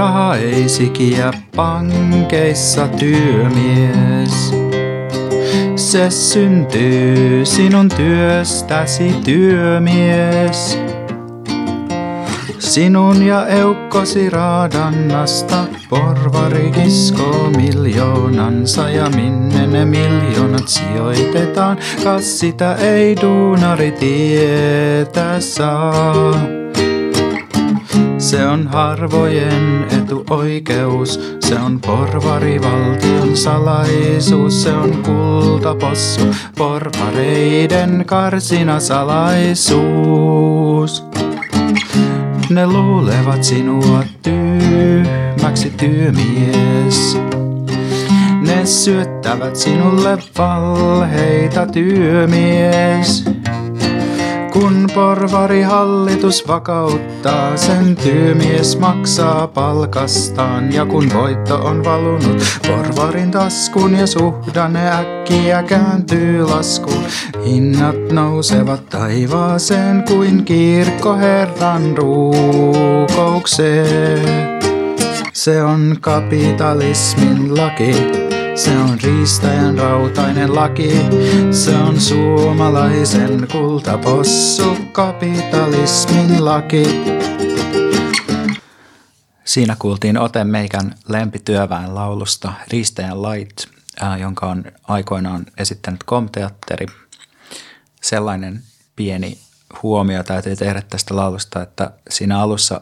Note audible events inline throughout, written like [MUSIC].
Raha ei sikiä pankeissa työmies. Se syntyy sinun työstäsi työmies. Sinun ja eukkosi raadannasta porvari kiskoo miljoonansa ja minne ne miljoonat sijoitetaan, kas sitä ei duunari tietä saa. Se on harvojen etuoikeus, se on porvarivaltion salaisuus, se on kultapossu, porvareiden karsina salaisuus. Ne luulevat sinua tyhmäksi työmies. Ne syöttävät sinulle valheita työmies. Kun porvari hallitus vakauttaa, sen työmies maksaa palkastaan. Ja kun voitto on valunut porvarin taskuun ja suhdanne äkkiä kääntyy laskuun, hinnat nousevat taivaaseen kuin kirkkoherran ruukoukseen. Se on kapitalismin laki. Se on riistäjän rautainen laki, se on suomalaisen kultapossu, kapitalismin laki. Siinä kuultiin ote meikän lempityöväen laulusta Riistäjän lait, jonka on aikoinaan esittänyt komteatteri. Sellainen pieni huomio täytyy tehdä tästä laulusta, että siinä alussa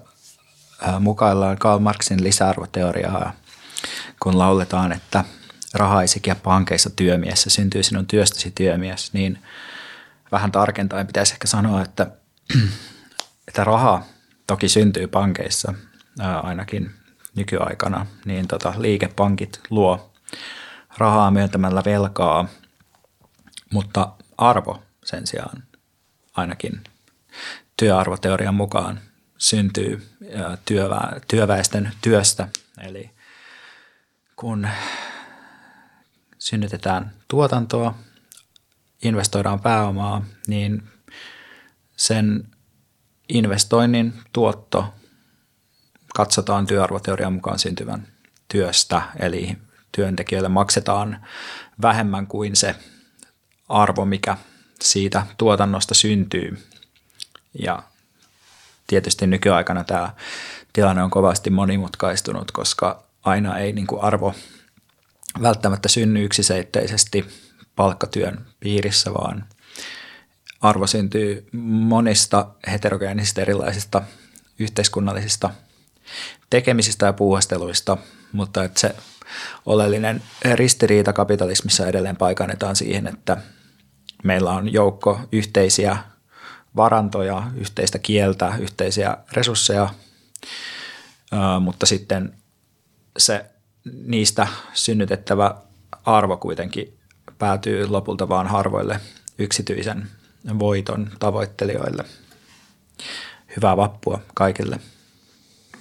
mukaillaan Karl Marxin lisäarvoteoriaa, kun lauletaan, että – rahaisikin ja pankeissa työmies, se syntyy sinun työstäsi työmies, niin vähän tarkentaen pitäisi ehkä sanoa, että, [CLEARS THROAT] että raha toki syntyy pankeissa ää, ainakin nykyaikana, niin tota, liikepankit luo rahaa myöntämällä velkaa, mutta arvo sen sijaan ainakin työarvoteorian mukaan syntyy työvä, työväestön työstä. Eli kun synnytetään tuotantoa, investoidaan pääomaa, niin sen investoinnin tuotto katsotaan työarvoteorian mukaan syntyvän työstä, eli työntekijöille maksetaan vähemmän kuin se arvo, mikä siitä tuotannosta syntyy. Ja tietysti nykyaikana tämä tilanne on kovasti monimutkaistunut, koska aina ei niin kuin arvo välttämättä synny yksiseitteisesti palkkatyön piirissä, vaan arvo syntyy monista heterogeenisistä erilaisista yhteiskunnallisista tekemisistä ja puuhasteluista, mutta että se oleellinen ristiriita kapitalismissa edelleen paikannetaan siihen, että meillä on joukko yhteisiä varantoja, yhteistä kieltä, yhteisiä resursseja, mutta sitten se niistä synnytettävä arvo kuitenkin päätyy lopulta vaan harvoille yksityisen voiton tavoittelijoille. Hyvää vappua kaikille.